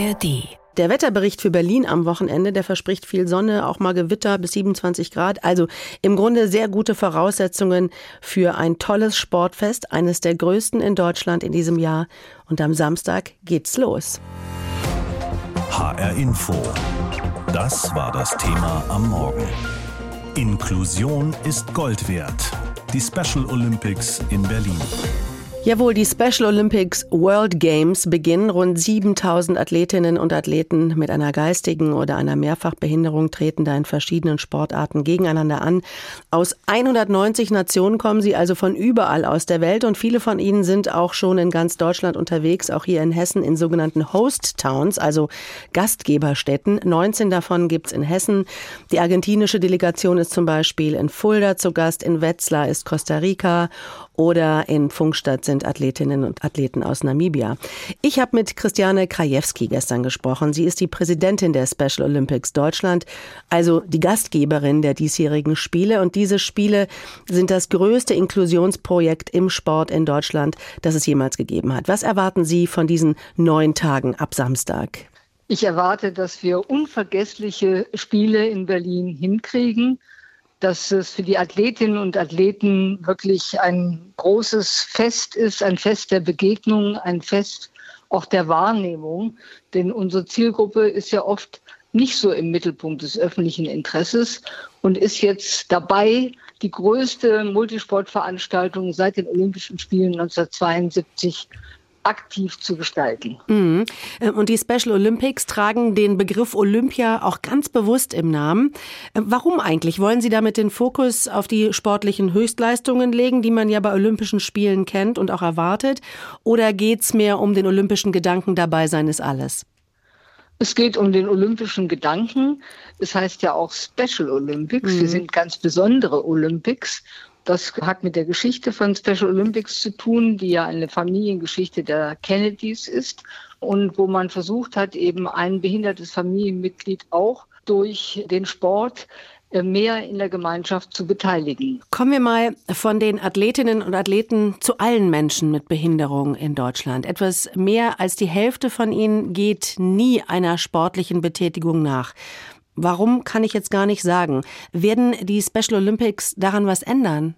ARD. Der Wetterbericht für Berlin am Wochenende, der verspricht viel Sonne, auch mal Gewitter bis 27 Grad. Also im Grunde sehr gute Voraussetzungen für ein tolles Sportfest, eines der größten in Deutschland in diesem Jahr. Und am Samstag geht's los. HR Info. Das war das Thema am Morgen. Inklusion ist Gold wert. Die Special Olympics in Berlin. Jawohl, die Special Olympics World Games beginnen. Rund 7000 Athletinnen und Athleten mit einer geistigen oder einer Mehrfachbehinderung treten da in verschiedenen Sportarten gegeneinander an. Aus 190 Nationen kommen sie also von überall aus der Welt und viele von ihnen sind auch schon in ganz Deutschland unterwegs, auch hier in Hessen in sogenannten Host Towns, also Gastgeberstädten. 19 davon gibt's in Hessen. Die argentinische Delegation ist zum Beispiel in Fulda zu Gast, in Wetzlar ist Costa Rica oder in Funkstadt sind Athletinnen und Athleten aus Namibia. Ich habe mit Christiane Krajewski gestern gesprochen. Sie ist die Präsidentin der Special Olympics Deutschland, also die Gastgeberin der diesjährigen Spiele. Und diese Spiele sind das größte Inklusionsprojekt im Sport in Deutschland, das es jemals gegeben hat. Was erwarten Sie von diesen neun Tagen ab Samstag? Ich erwarte, dass wir unvergessliche Spiele in Berlin hinkriegen dass es für die Athletinnen und Athleten wirklich ein großes Fest ist, ein Fest der Begegnung, ein Fest auch der Wahrnehmung. Denn unsere Zielgruppe ist ja oft nicht so im Mittelpunkt des öffentlichen Interesses und ist jetzt dabei, die größte Multisportveranstaltung seit den Olympischen Spielen 1972 aktiv zu gestalten. Mhm. Äh, und die Special Olympics tragen den Begriff Olympia auch ganz bewusst im Namen. Äh, warum eigentlich? Wollen Sie damit den Fokus auf die sportlichen Höchstleistungen legen, die man ja bei Olympischen Spielen kennt und auch erwartet? Oder geht es mehr um den olympischen Gedanken, dabei sein ist alles? Es geht um den olympischen Gedanken. Es heißt ja auch Special Olympics. Mhm. Wir sind ganz besondere Olympics. Das hat mit der Geschichte von Special Olympics zu tun, die ja eine Familiengeschichte der Kennedys ist und wo man versucht hat, eben ein behindertes Familienmitglied auch durch den Sport äh, mehr in der Gemeinschaft zu beteiligen. Kommen wir mal von den Athletinnen und Athleten zu allen Menschen mit Behinderung in Deutschland. Etwas mehr als die Hälfte von ihnen geht nie einer sportlichen Betätigung nach. Warum kann ich jetzt gar nicht sagen. Werden die Special Olympics daran was ändern?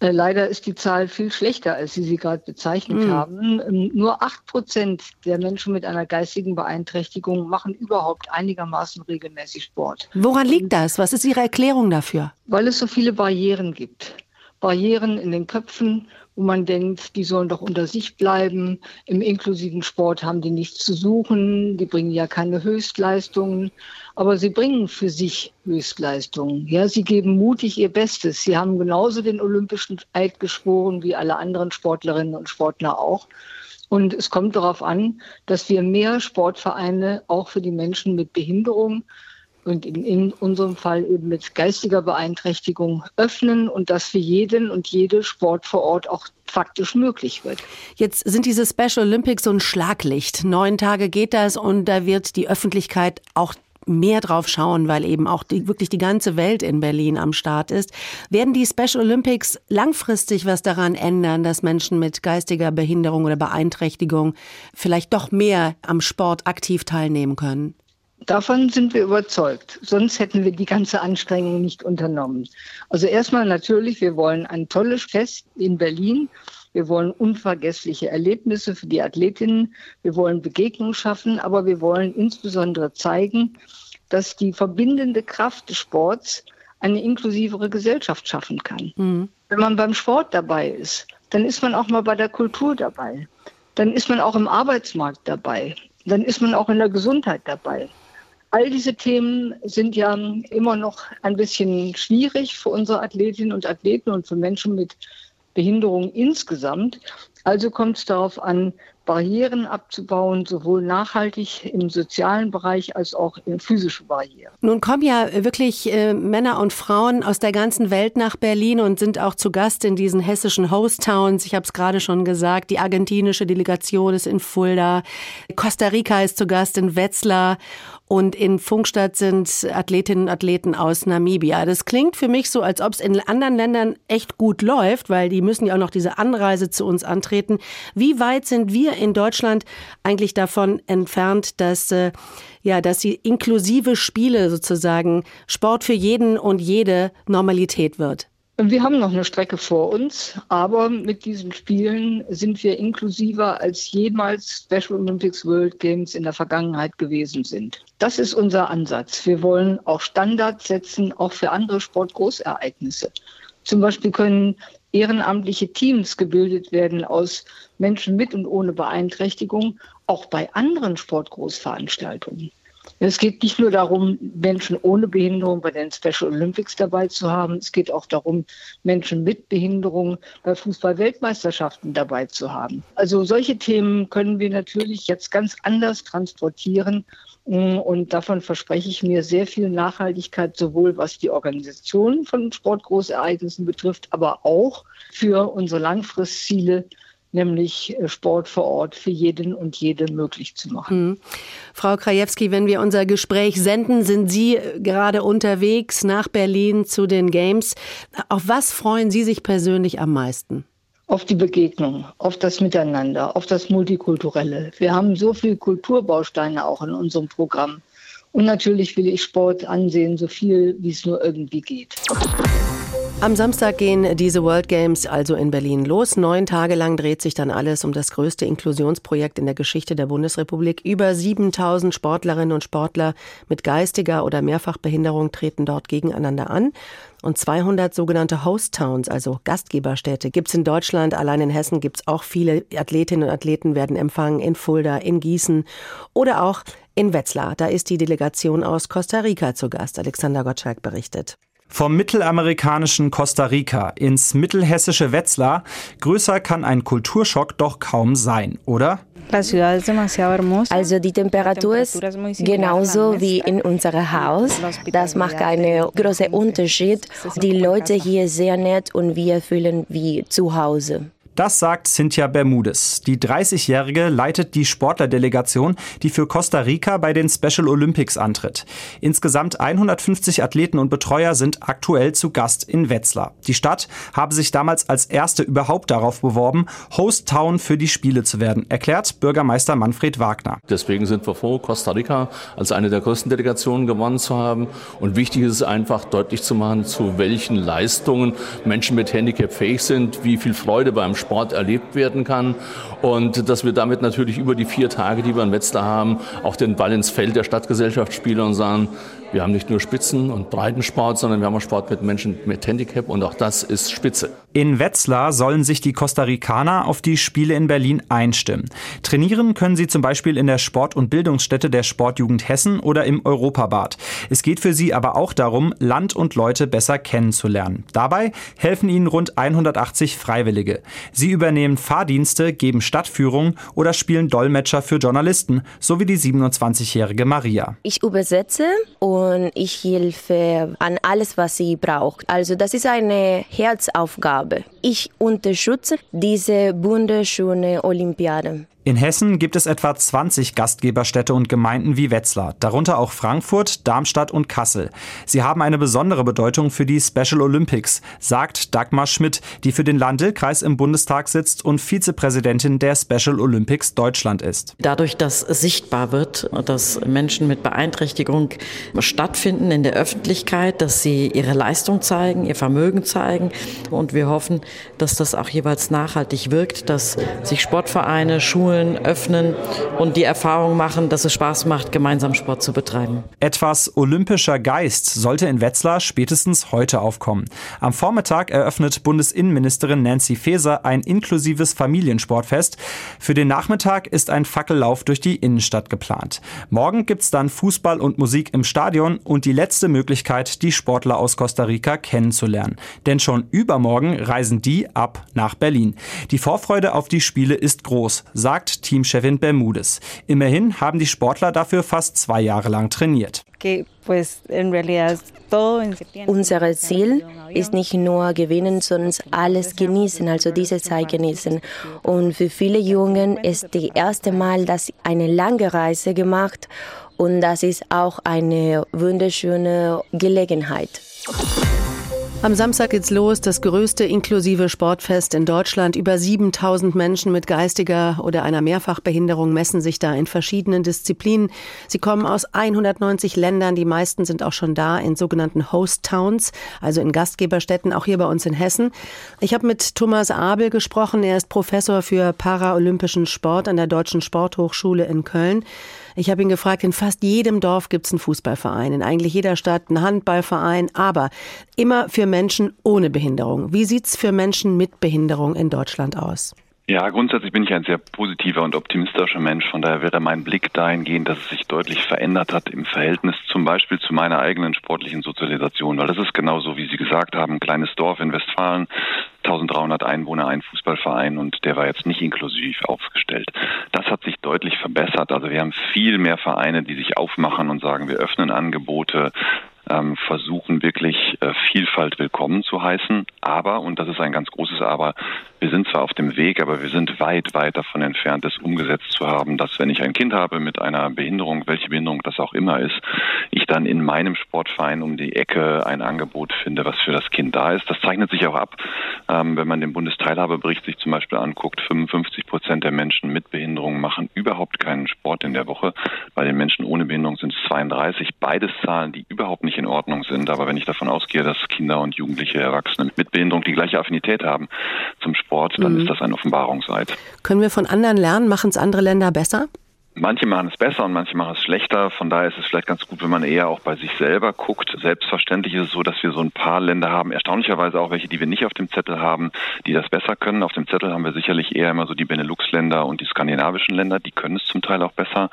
Äh, leider ist die Zahl viel schlechter, als Sie sie gerade bezeichnet mhm. haben. Ähm, nur acht Prozent der Menschen mit einer geistigen Beeinträchtigung machen überhaupt einigermaßen regelmäßig Sport. Woran liegt das? Was ist Ihre Erklärung dafür? Weil es so viele Barrieren gibt. Barrieren in den Köpfen, wo man denkt, die sollen doch unter sich bleiben. Im inklusiven Sport haben die nichts zu suchen, die bringen ja keine Höchstleistungen, aber sie bringen für sich Höchstleistungen. Ja, sie geben mutig ihr Bestes. Sie haben genauso den olympischen Eid geschworen wie alle anderen Sportlerinnen und Sportler auch. Und es kommt darauf an, dass wir mehr Sportvereine auch für die Menschen mit Behinderung und in, in, unserem Fall eben mit geistiger Beeinträchtigung öffnen und das für jeden und jede Sport vor Ort auch faktisch möglich wird. Jetzt sind diese Special Olympics so ein Schlaglicht. Neun Tage geht das und da wird die Öffentlichkeit auch mehr drauf schauen, weil eben auch die, wirklich die ganze Welt in Berlin am Start ist. Werden die Special Olympics langfristig was daran ändern, dass Menschen mit geistiger Behinderung oder Beeinträchtigung vielleicht doch mehr am Sport aktiv teilnehmen können? Davon sind wir überzeugt. Sonst hätten wir die ganze Anstrengung nicht unternommen. Also erstmal natürlich, wir wollen ein tolles Fest in Berlin. Wir wollen unvergessliche Erlebnisse für die Athletinnen. Wir wollen Begegnungen schaffen, aber wir wollen insbesondere zeigen, dass die verbindende Kraft des Sports eine inklusivere Gesellschaft schaffen kann. Mhm. Wenn man beim Sport dabei ist, dann ist man auch mal bei der Kultur dabei. Dann ist man auch im Arbeitsmarkt dabei. Dann ist man auch in der Gesundheit dabei. All diese Themen sind ja immer noch ein bisschen schwierig für unsere Athletinnen und Athleten und für Menschen mit Behinderung insgesamt. Also kommt es darauf an, Barrieren abzubauen, sowohl nachhaltig im sozialen Bereich als auch in physische Barrieren. Nun kommen ja wirklich äh, Männer und Frauen aus der ganzen Welt nach Berlin und sind auch zu Gast in diesen hessischen Host Towns. Ich habe es gerade schon gesagt, die argentinische Delegation ist in Fulda, Costa Rica ist zu Gast in Wetzlar und in Funkstadt sind Athletinnen und Athleten aus Namibia. Das klingt für mich so, als ob es in anderen Ländern echt gut läuft, weil die müssen ja auch noch diese Anreise zu uns antreten. Wie weit sind wir in Deutschland eigentlich davon entfernt, dass, äh, ja, dass die inklusive Spiele sozusagen Sport für jeden und jede Normalität wird? Wir haben noch eine Strecke vor uns, aber mit diesen Spielen sind wir inklusiver als jemals Special Olympics World Games in der Vergangenheit gewesen sind. Das ist unser Ansatz. Wir wollen auch Standards setzen, auch für andere Sportgroßereignisse. Zum Beispiel können ehrenamtliche Teams gebildet werden aus Menschen mit und ohne Beeinträchtigung, auch bei anderen Sportgroßveranstaltungen. Es geht nicht nur darum, Menschen ohne Behinderung bei den Special Olympics dabei zu haben. Es geht auch darum, Menschen mit Behinderung bei Fußball-Weltmeisterschaften dabei zu haben. Also solche Themen können wir natürlich jetzt ganz anders transportieren. Und davon verspreche ich mir sehr viel Nachhaltigkeit, sowohl was die Organisation von Sportgroßereignissen betrifft, aber auch für unsere Langfristziele nämlich äh, Sport vor Ort für jeden und jede möglich zu machen. Mhm. Frau Krajewski, wenn wir unser Gespräch senden, sind Sie äh, gerade unterwegs nach Berlin zu den Games. Auf was freuen Sie sich persönlich am meisten? Auf die Begegnung, auf das Miteinander, auf das Multikulturelle. Wir haben so viele Kulturbausteine auch in unserem Programm. Und natürlich will ich Sport ansehen, so viel wie es nur irgendwie geht. Am Samstag gehen diese World Games also in Berlin los. Neun Tage lang dreht sich dann alles um das größte Inklusionsprojekt in der Geschichte der Bundesrepublik. Über 7000 Sportlerinnen und Sportler mit geistiger oder Mehrfachbehinderung treten dort gegeneinander an. Und 200 sogenannte Host Towns, also Gastgeberstädte, gibt's in Deutschland. Allein in Hessen gibt's auch viele Athletinnen und Athleten werden empfangen in Fulda, in Gießen oder auch in Wetzlar. Da ist die Delegation aus Costa Rica zu Gast. Alexander Gottschalk berichtet. Vom mittelamerikanischen Costa Rica ins mittelhessische Wetzlar. Größer kann ein Kulturschock doch kaum sein, oder? Also die Temperatur ist genauso wie in unserem Haus. Das macht einen großen Unterschied. Die Leute hier sehr nett und wir fühlen wie zu Hause. Das sagt Cynthia Bermudes. Die 30-Jährige leitet die Sportlerdelegation, die für Costa Rica bei den Special Olympics antritt. Insgesamt 150 Athleten und Betreuer sind aktuell zu Gast in Wetzlar. Die Stadt habe sich damals als erste überhaupt darauf beworben, Host Town für die Spiele zu werden, erklärt Bürgermeister Manfred Wagner. Deswegen sind wir froh, Costa Rica als eine der größten Delegationen gewonnen zu haben. Und wichtig ist es einfach deutlich zu machen, zu welchen Leistungen Menschen mit Handicap fähig sind, wie viel Freude beim Sport erlebt werden kann und dass wir damit natürlich über die vier Tage, die wir in Wetzlar haben, auch den Ball ins Feld der Stadtgesellschaft spielen und sagen, wir haben nicht nur Spitzen- und Breitensport, sondern wir haben auch Sport mit Menschen mit Handicap und auch das ist Spitze. In Wetzlar sollen sich die Costa Ricaner auf die Spiele in Berlin einstimmen. Trainieren können sie zum Beispiel in der Sport- und Bildungsstätte der Sportjugend Hessen oder im Europabad. Es geht für sie aber auch darum, Land und Leute besser kennenzulernen. Dabei helfen ihnen rund 180 Freiwillige. Sie übernehmen Fahrdienste, geben Stadtführungen oder spielen Dolmetscher für Journalisten, so wie die 27-jährige Maria. Ich übersetze und ich helfe an alles, was sie braucht. Also das ist eine Herzaufgabe. Ich unterstütze diese wunderschöne Olympiade. In Hessen gibt es etwa 20 Gastgeberstädte und Gemeinden wie Wetzlar, darunter auch Frankfurt, Darmstadt und Kassel. Sie haben eine besondere Bedeutung für die Special Olympics, sagt Dagmar Schmidt, die für den Landil-Kreis im Bundestag sitzt und Vizepräsidentin der Special Olympics Deutschland ist. Dadurch, dass sichtbar wird, dass Menschen mit Beeinträchtigung stattfinden in der Öffentlichkeit, dass sie ihre Leistung zeigen, ihr Vermögen zeigen und wir hoffen, dass das auch jeweils nachhaltig wirkt, dass sich Sportvereine, Schulen, öffnen und die Erfahrung machen, dass es Spaß macht, gemeinsam Sport zu betreiben. Etwas olympischer Geist sollte in Wetzlar spätestens heute aufkommen. Am Vormittag eröffnet Bundesinnenministerin Nancy Faeser ein inklusives Familiensportfest. Für den Nachmittag ist ein Fackellauf durch die Innenstadt geplant. Morgen gibt's dann Fußball und Musik im Stadion und die letzte Möglichkeit, die Sportler aus Costa Rica kennenzulernen. Denn schon übermorgen reisen die ab nach Berlin. Die Vorfreude auf die Spiele ist groß, sagt Teamchefin Bermudes. Immerhin haben die Sportler dafür fast zwei Jahre lang trainiert. Unser Ziel ist nicht nur gewinnen, sondern alles genießen, also diese Zeit genießen. Und für viele Jungen ist das erste Mal, dass sie eine lange Reise gemacht und das ist auch eine wunderschöne Gelegenheit. Am Samstag geht's los, das größte inklusive Sportfest in Deutschland. Über 7000 Menschen mit geistiger oder einer Mehrfachbehinderung messen sich da in verschiedenen Disziplinen. Sie kommen aus 190 Ländern, die meisten sind auch schon da in sogenannten Host Towns, also in Gastgeberstätten, auch hier bei uns in Hessen. Ich habe mit Thomas Abel gesprochen, er ist Professor für paralympischen Sport an der Deutschen Sporthochschule in Köln. Ich habe ihn gefragt, in fast jedem Dorf gibt es einen Fußballverein, in eigentlich jeder Stadt einen Handballverein, aber immer für Menschen ohne Behinderung. Wie sieht es für Menschen mit Behinderung in Deutschland aus? Ja, grundsätzlich bin ich ein sehr positiver und optimistischer Mensch. Von daher wäre mein Blick dahingehend, dass es sich deutlich verändert hat im Verhältnis zum Beispiel zu meiner eigenen sportlichen Sozialisation. Weil das ist genauso, wie Sie gesagt haben, ein kleines Dorf in Westfalen, 1300 Einwohner, ein Fußballverein und der war jetzt nicht inklusiv aufgestellt. Das hat sich deutlich verbessert. Also wir haben viel mehr Vereine, die sich aufmachen und sagen, wir öffnen Angebote, versuchen wirklich äh, Vielfalt willkommen zu heißen. Aber, und das ist ein ganz großes Aber, wir sind zwar auf dem Weg, aber wir sind weit, weit davon entfernt, es umgesetzt zu haben, dass wenn ich ein Kind habe mit einer Behinderung, welche Behinderung das auch immer ist, ich dann in meinem Sportverein um die Ecke ein Angebot finde, was für das Kind da ist. Das zeichnet sich auch ab, ähm, wenn man den Bundesteilhabebericht sich zum Beispiel anguckt. 55 Prozent der Menschen mit Behinderung machen überhaupt keinen Sport in der Woche. Bei den Menschen ohne Behinderung sind es 32. Beides Zahlen, die überhaupt nicht in Ordnung sind. Aber wenn ich davon ausgehe, dass Kinder und Jugendliche Erwachsene mit Behinderung die gleiche Affinität haben zum Sport, dann mhm. ist das ein Offenbarungseid. Können wir von anderen lernen? Machen es andere Länder besser? Manche machen es besser und manche machen es schlechter. Von daher ist es vielleicht ganz gut, wenn man eher auch bei sich selber guckt. Selbstverständlich ist es so, dass wir so ein paar Länder haben, erstaunlicherweise auch welche, die wir nicht auf dem Zettel haben, die das besser können. Auf dem Zettel haben wir sicherlich eher immer so die Benelux-Länder und die skandinavischen Länder, die können es zum Teil auch besser.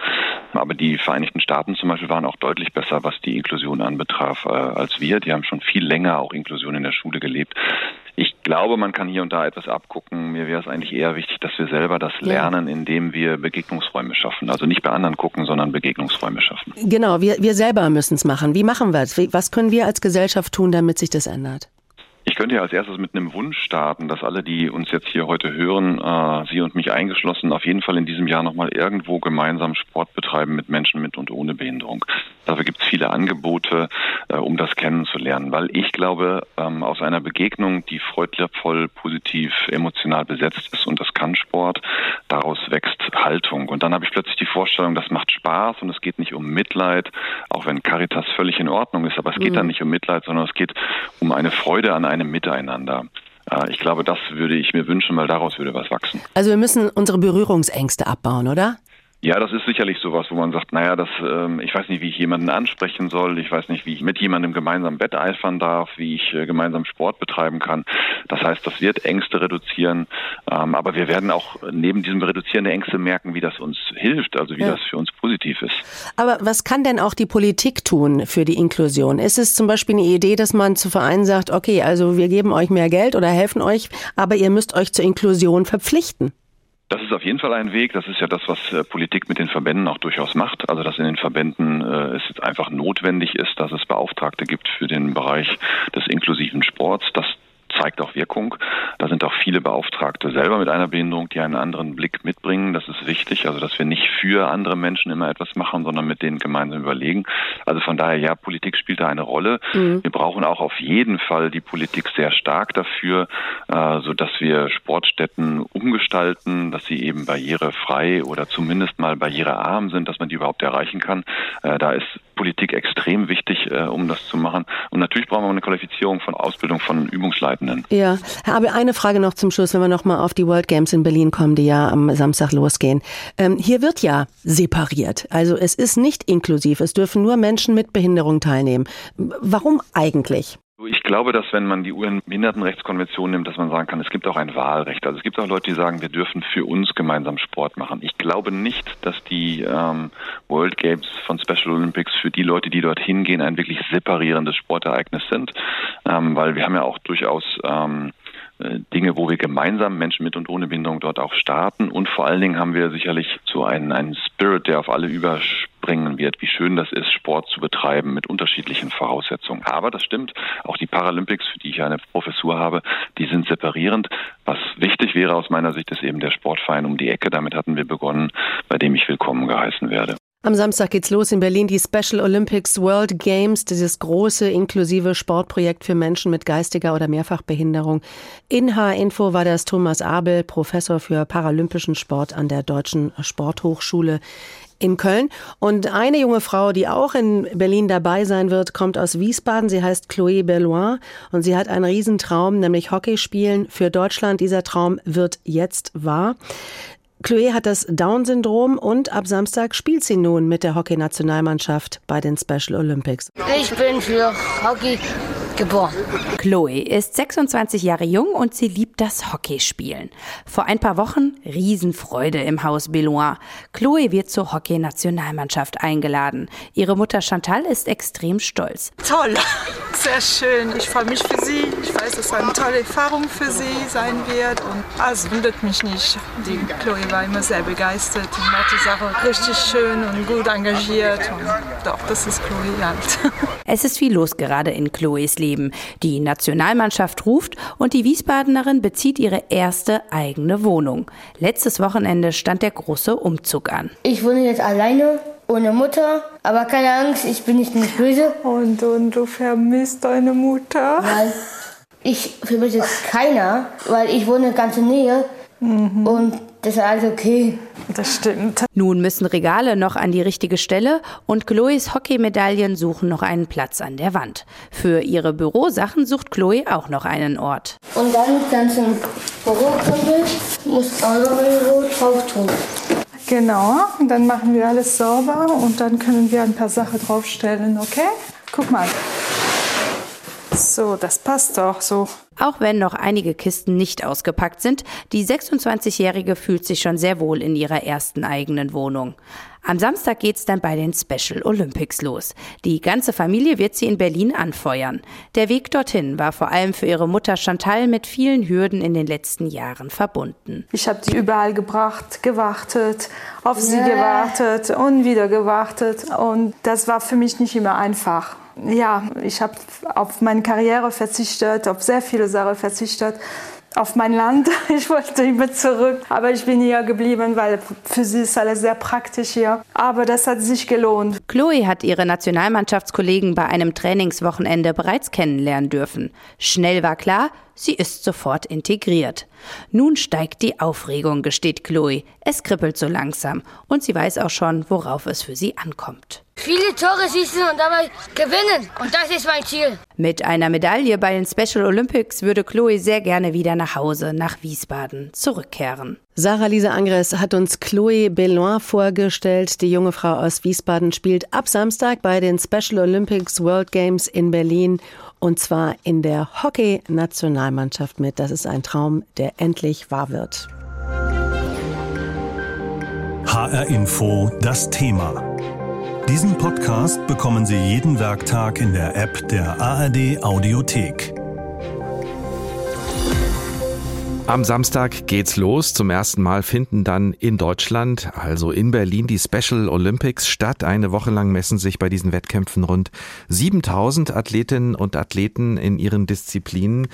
Aber die Vereinigten Staaten zum Beispiel waren auch deutlich besser, was die Inklusion anbetraf, äh, als wir. Die haben schon viel länger auch Inklusion in der Schule gelebt. Ich glaube, man kann hier und da etwas abgucken. Mir wäre es eigentlich eher wichtig, dass wir selber das lernen, indem wir Begegnungsräume schaffen. Also nicht bei anderen gucken, sondern Begegnungsräume schaffen. Genau, wir, wir selber müssen es machen. Wie machen wir es? Was können wir als Gesellschaft tun, damit sich das ändert? Ich könnte ja als erstes mit einem Wunsch starten, dass alle, die uns jetzt hier heute hören, äh, Sie und mich eingeschlossen, auf jeden Fall in diesem Jahr nochmal irgendwo gemeinsam Sport betreiben mit Menschen mit und ohne Behinderung. Dafür gibt es viele Angebote, äh, um das kennenzulernen, weil ich glaube, ähm, aus einer Begegnung, die freudvoll, positiv, emotional besetzt ist und das kann Sport, daraus wächst Haltung. Und dann habe ich plötzlich die Vorstellung, das macht Spaß und es geht nicht um Mitleid, auch wenn Caritas völlig in Ordnung ist, aber es geht mhm. dann nicht um Mitleid, sondern es geht um eine Freude an einem einem Miteinander. Äh, ich glaube, das würde ich mir wünschen, weil daraus würde was wachsen. Also wir müssen unsere Berührungsängste abbauen, oder? Ja, das ist sicherlich sowas, wo man sagt, naja, das, ähm, ich weiß nicht, wie ich jemanden ansprechen soll, ich weiß nicht, wie ich mit jemandem gemeinsam wetteifern darf, wie ich äh, gemeinsam Sport betreiben kann. Das heißt, das wird Ängste reduzieren, ähm, aber wir werden auch neben diesem Reduzieren der Ängste merken, wie das uns hilft, also wie ja. das für uns positiv ist. Aber was kann denn auch die Politik tun für die Inklusion? Ist es zum Beispiel eine Idee, dass man zu Vereinen sagt, okay, also wir geben euch mehr Geld oder helfen euch, aber ihr müsst euch zur Inklusion verpflichten? Das ist auf jeden Fall ein Weg. Das ist ja das, was äh, Politik mit den Verbänden auch durchaus macht. Also dass in den Verbänden äh, es jetzt einfach notwendig ist, dass es Beauftragte gibt für den Bereich des inklusiven Sports. Das zeigt auch Wirkung. Da sind auch viele Beauftragte selber mit einer Behinderung, die einen anderen Blick mitbringen. Das ist wichtig, also dass wir nicht für andere Menschen immer etwas machen, sondern mit denen gemeinsam überlegen. Also von daher, ja, Politik spielt da eine Rolle. Mhm. Wir brauchen auch auf jeden Fall die Politik sehr stark dafür, äh, so dass wir Sportstätten umgestalten, dass sie eben barrierefrei oder zumindest mal barrierearm sind, dass man die überhaupt erreichen kann. Äh, da ist Politik extrem wichtig, äh, um das zu machen. Und natürlich brauchen wir eine Qualifizierung von Ausbildung von Übungsleitenden. Ja, Abel, eine Frage noch zum Schluss, wenn wir nochmal auf die World Games in Berlin kommen, die ja am Samstag losgehen. Ähm, hier wird ja separiert. Also es ist nicht inklusiv. Es dürfen nur Menschen mit Behinderung teilnehmen. Warum eigentlich? Ich glaube, dass wenn man die UN-Behindertenrechtskonvention nimmt, dass man sagen kann, es gibt auch ein Wahlrecht. Also es gibt auch Leute, die sagen, wir dürfen für uns gemeinsam Sport machen. Ich glaube nicht, dass die ähm, World Games von Special Olympics für die Leute, die dort hingehen, ein wirklich separierendes Sportereignis sind, ähm, weil wir haben ja auch durchaus ähm, äh, Dinge, wo wir gemeinsam Menschen mit und ohne Behinderung dort auch starten. Und vor allen Dingen haben wir sicherlich so einen, einen Spirit, der auf alle überspringen wird, wie schön das ist, Sport zu betreiben mit unterschiedlichen Voraussetzungen. Aber das stimmt, auch die Paralympics, für die ich eine Professur habe, die sind separierend. Was wichtig wäre aus meiner Sicht, ist eben der Sportverein um die Ecke. Damit hatten wir begonnen, bei dem ich willkommen geheißen werde. Am Samstag geht's los in Berlin, die Special Olympics World Games, dieses große inklusive Sportprojekt für Menschen mit geistiger oder Mehrfachbehinderung. In H-Info war das Thomas Abel, Professor für paralympischen Sport an der Deutschen Sporthochschule in Köln. Und eine junge Frau, die auch in Berlin dabei sein wird, kommt aus Wiesbaden. Sie heißt Chloé Belloin und sie hat einen Riesentraum, nämlich Hockey spielen für Deutschland. Dieser Traum wird jetzt wahr. Chloé hat das Down-Syndrom und ab Samstag spielt sie nun mit der Hockey-Nationalmannschaft bei den Special Olympics. Ich bin für Hockey geboren. Chloe ist 26 Jahre jung und sie liebt das Hockeyspielen. Vor ein paar Wochen Riesenfreude im Haus Beloin. Chloe wird zur Hockey-Nationalmannschaft eingeladen. Ihre Mutter Chantal ist extrem stolz. Toll, sehr schön. Ich freue mich für sie. Ich weiß, dass es eine tolle Erfahrung für sie sein wird. Und es wundert mich nicht. Die Chloe war immer sehr begeistert und macht die Sache richtig schön und gut engagiert. Und doch, das ist Chloe halt. Es ist viel los gerade in Chloes Leben leben. Die Nationalmannschaft ruft und die Wiesbadenerin bezieht ihre erste eigene Wohnung. Letztes Wochenende stand der große Umzug an. Ich wohne jetzt alleine ohne Mutter, aber keine Angst, ich bin nicht nicht böse. Und, und du vermisst deine Mutter? Nein, ich vermisse keiner, weil ich wohne ganz in der Nähe mhm. und das ist alles okay. Das stimmt. Nun müssen Regale noch an die richtige Stelle und Chloes Hockeymedaillen suchen noch einen Platz an der Wand. Für ihre Bürosachen sucht Chloe auch noch einen Ort. Und dann ganzen Bürokrempel muss auch noch ein drauf tun. Genau, und dann machen wir alles sauber und dann können wir ein paar Sachen draufstellen, okay? Guck mal. So, das passt doch so. Auch wenn noch einige Kisten nicht ausgepackt sind, die 26-Jährige fühlt sich schon sehr wohl in ihrer ersten eigenen Wohnung. Am Samstag geht's dann bei den Special Olympics los. Die ganze Familie wird sie in Berlin anfeuern. Der Weg dorthin war vor allem für ihre Mutter Chantal mit vielen Hürden in den letzten Jahren verbunden. Ich habe die überall gebracht, gewartet, auf sie gewartet und wieder gewartet und das war für mich nicht immer einfach ja, ich habe auf meine Karriere verzichtet, auf sehr viele Sachen verzichtet, auf mein Land. Ich wollte immer zurück, aber ich bin hier geblieben, weil für sie ist alles sehr praktisch hier. Aber das hat sich gelohnt. Chloe hat ihre Nationalmannschaftskollegen bei einem Trainingswochenende bereits kennenlernen dürfen. Schnell war klar, sie ist sofort integriert. Nun steigt die Aufregung, gesteht Chloe. Es kribbelt so langsam und sie weiß auch schon, worauf es für sie ankommt. Viele Tore schießen und dabei gewinnen. Und das ist mein Ziel. Mit einer Medaille bei den Special Olympics würde Chloe sehr gerne wieder nach Hause, nach Wiesbaden, zurückkehren. Sarah-Lise Angres hat uns Chloe Belloin vorgestellt. Die junge Frau aus Wiesbaden spielt ab Samstag bei den Special Olympics World Games in Berlin und zwar in der Hockey-Nationalmannschaft mit. Das ist ein Traum, der endlich wahr wird. HR Info, das Thema. Diesen Podcast bekommen Sie jeden Werktag in der App der ARD Audiothek. Am Samstag geht's los. Zum ersten Mal finden dann in Deutschland, also in Berlin, die Special Olympics statt. Eine Woche lang messen sich bei diesen Wettkämpfen rund 7000 Athletinnen und Athleten in ihren Disziplinen.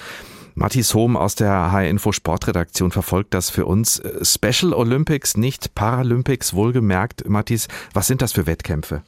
Matthias Hohm aus der H-Info Sportredaktion verfolgt das für uns. Special Olympics, nicht Paralympics, wohlgemerkt. Matthias, was sind das für Wettkämpfe?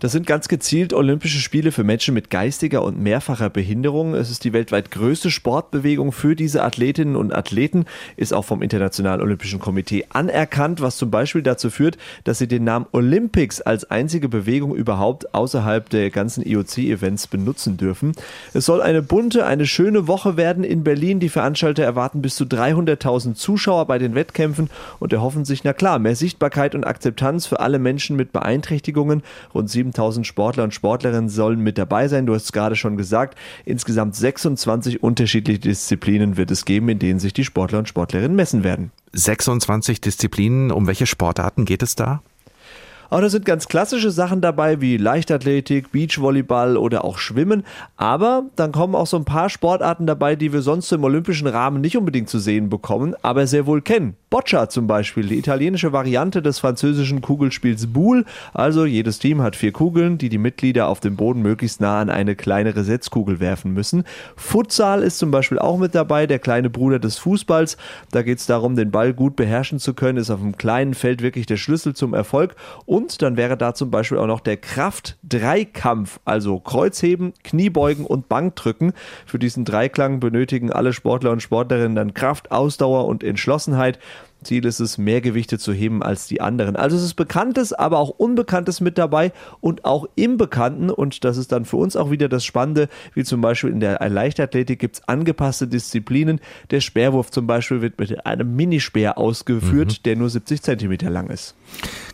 Das sind ganz gezielt Olympische Spiele für Menschen mit geistiger und mehrfacher Behinderung. Es ist die weltweit größte Sportbewegung für diese Athletinnen und Athleten, ist auch vom Internationalen Olympischen Komitee anerkannt, was zum Beispiel dazu führt, dass sie den Namen Olympics als einzige Bewegung überhaupt außerhalb der ganzen IOC-Events benutzen dürfen. Es soll eine bunte, eine schöne Woche werden in Berlin. Die Veranstalter erwarten bis zu 300.000 Zuschauer bei den Wettkämpfen und erhoffen sich, na klar, mehr Sichtbarkeit und Akzeptanz für alle Menschen mit Beeinträchtigungen. Rund 7000 Sportler und Sportlerinnen sollen mit dabei sein. Du hast es gerade schon gesagt. Insgesamt 26 unterschiedliche Disziplinen wird es geben, in denen sich die Sportler und Sportlerinnen messen werden. 26 Disziplinen. Um welche Sportarten geht es da? Aber da sind ganz klassische Sachen dabei wie Leichtathletik, Beachvolleyball oder auch Schwimmen. Aber dann kommen auch so ein paar Sportarten dabei, die wir sonst im olympischen Rahmen nicht unbedingt zu sehen bekommen, aber sehr wohl kennen. Boccia zum Beispiel, die italienische Variante des französischen Kugelspiels Boule. Also jedes Team hat vier Kugeln, die die Mitglieder auf dem Boden möglichst nah an eine kleinere Setzkugel werfen müssen. Futsal ist zum Beispiel auch mit dabei, der kleine Bruder des Fußballs. Da geht es darum, den Ball gut beherrschen zu können, ist auf einem kleinen Feld wirklich der Schlüssel zum Erfolg. Und dann wäre da zum Beispiel auch noch der Kraft-Dreikampf, also Kreuzheben, Kniebeugen und Bankdrücken. Für diesen Dreiklang benötigen alle Sportler und Sportlerinnen dann Kraft, Ausdauer und Entschlossenheit. Ziel ist es, mehr Gewichte zu heben als die anderen. Also es ist Bekanntes, aber auch Unbekanntes mit dabei und auch im Bekannten. Und das ist dann für uns auch wieder das Spannende, wie zum Beispiel in der Leichtathletik gibt es angepasste Disziplinen. Der Speerwurf zum Beispiel wird mit einem Minispeer ausgeführt, mhm. der nur 70 Zentimeter lang ist.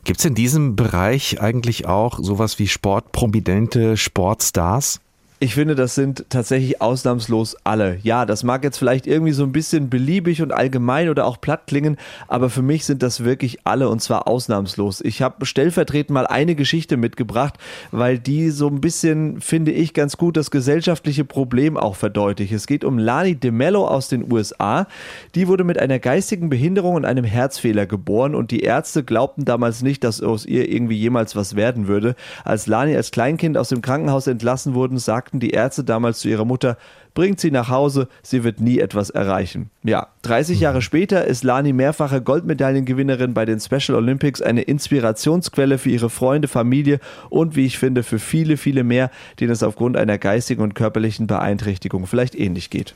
Gibt es in diesem Bereich eigentlich auch sowas wie Sportprominente Sportstars? Ich finde, das sind tatsächlich ausnahmslos alle. Ja, das mag jetzt vielleicht irgendwie so ein bisschen beliebig und allgemein oder auch platt klingen, aber für mich sind das wirklich alle und zwar ausnahmslos. Ich habe stellvertretend mal eine Geschichte mitgebracht, weil die so ein bisschen, finde ich, ganz gut das gesellschaftliche Problem auch verdeutlicht. Es geht um Lani DeMello aus den USA. Die wurde mit einer geistigen Behinderung und einem Herzfehler geboren und die Ärzte glaubten damals nicht, dass aus ihr irgendwie jemals was werden würde. Als Lani als Kleinkind aus dem Krankenhaus entlassen wurde, sagte sagten die Ärzte damals zu ihrer Mutter, bringt sie nach Hause, sie wird nie etwas erreichen. Ja, 30 Jahre später ist Lani mehrfache Goldmedaillengewinnerin bei den Special Olympics, eine Inspirationsquelle für ihre Freunde, Familie und wie ich finde für viele, viele mehr, denen es aufgrund einer geistigen und körperlichen Beeinträchtigung vielleicht ähnlich geht.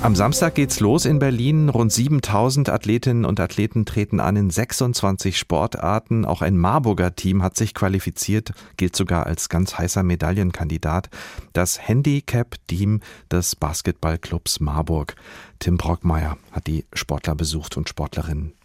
Am Samstag geht's los in Berlin. Rund 7000 Athletinnen und Athleten treten an in 26 Sportarten. Auch ein Marburger Team hat sich qualifiziert, gilt sogar als ganz heißer Medaillenkandidat. Das Handicap-Team des Basketballclubs Marburg. Tim Brockmeier hat die Sportler besucht und Sportlerinnen.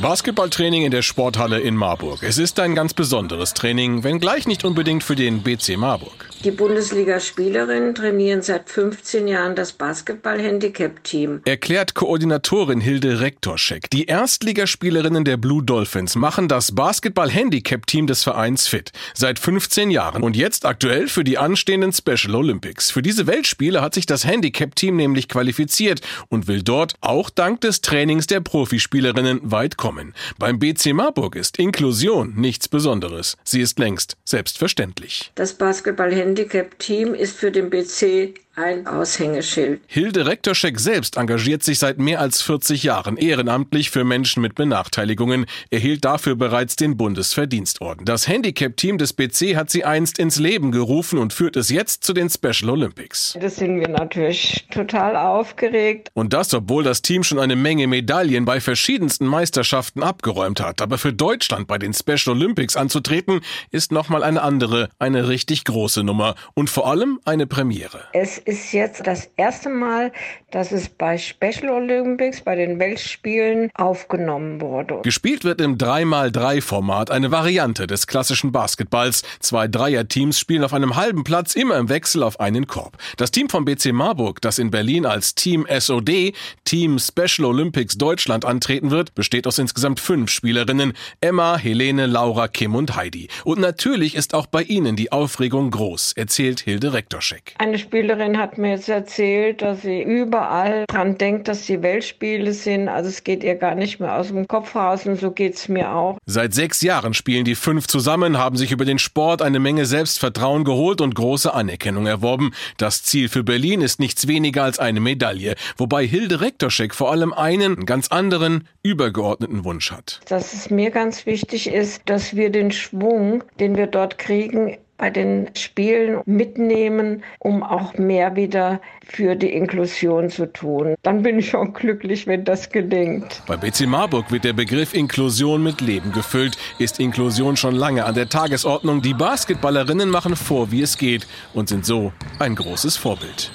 Basketballtraining in der Sporthalle in Marburg. Es ist ein ganz besonderes Training, wenngleich nicht unbedingt für den BC Marburg. Die Bundesligaspielerinnen trainieren seit 15 Jahren das Basketball-Handicap-Team. Erklärt Koordinatorin Hilde Rektorschek. Die Erstligaspielerinnen der Blue Dolphins machen das Basketball-Handicap-Team des Vereins fit. Seit 15 Jahren und jetzt aktuell für die anstehenden Special Olympics. Für diese Weltspiele hat sich das Handicap-Team nämlich qualifiziert und will dort auch dank des Trainings der Profispielerinnen weit kommen. Beim BC Marburg ist Inklusion nichts Besonderes. Sie ist längst selbstverständlich. Das Basketball-Handicap Handicap-Team ist für den BC ein Aushängeschild. Hilde Rektorschek selbst engagiert sich seit mehr als 40 Jahren ehrenamtlich für Menschen mit Benachteiligungen, erhielt dafür bereits den Bundesverdienstorden. Das Handicap-Team des BC hat sie einst ins Leben gerufen und führt es jetzt zu den Special Olympics. Das sind wir natürlich total aufgeregt. Und das, obwohl das Team schon eine Menge Medaillen bei verschiedensten Meisterschaften abgeräumt hat. Aber für Deutschland bei den Special Olympics anzutreten, ist nochmal eine andere, eine richtig große Nummer und vor allem eine Premiere. Es ist jetzt das erste Mal, dass es bei Special Olympics, bei den Weltspielen aufgenommen wurde. Gespielt wird im 3x3-Format, eine Variante des klassischen Basketballs. Zwei Dreierteams spielen auf einem halben Platz immer im Wechsel auf einen Korb. Das Team von BC Marburg, das in Berlin als Team SOD, Team Special Olympics Deutschland antreten wird, besteht aus insgesamt fünf Spielerinnen. Emma, Helene, Laura, Kim und Heidi. Und natürlich ist auch bei ihnen die Aufregung groß, erzählt Hilde Rektorschek. Eine Spielerin Freundin hat mir jetzt erzählt, dass sie überall dran denkt, dass die Weltspiele sind. Also es geht ihr gar nicht mehr aus dem Kopf raus und so geht es mir auch. Seit sechs Jahren spielen die fünf zusammen, haben sich über den Sport eine Menge Selbstvertrauen geholt und große Anerkennung erworben. Das Ziel für Berlin ist nichts weniger als eine Medaille, wobei Hilde Rektorschek vor allem einen ganz anderen, übergeordneten Wunsch hat. Dass es mir ganz wichtig ist, dass wir den Schwung, den wir dort kriegen, bei den Spielen mitnehmen, um auch mehr wieder für die Inklusion zu tun. Dann bin ich auch glücklich, wenn das gelingt. Bei BC Marburg wird der Begriff Inklusion mit Leben gefüllt. Ist Inklusion schon lange an der Tagesordnung? Die Basketballerinnen machen vor, wie es geht und sind so ein großes Vorbild.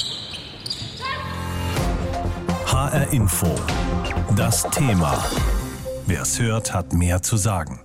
HR Info. Das Thema. Wer es hört, hat mehr zu sagen.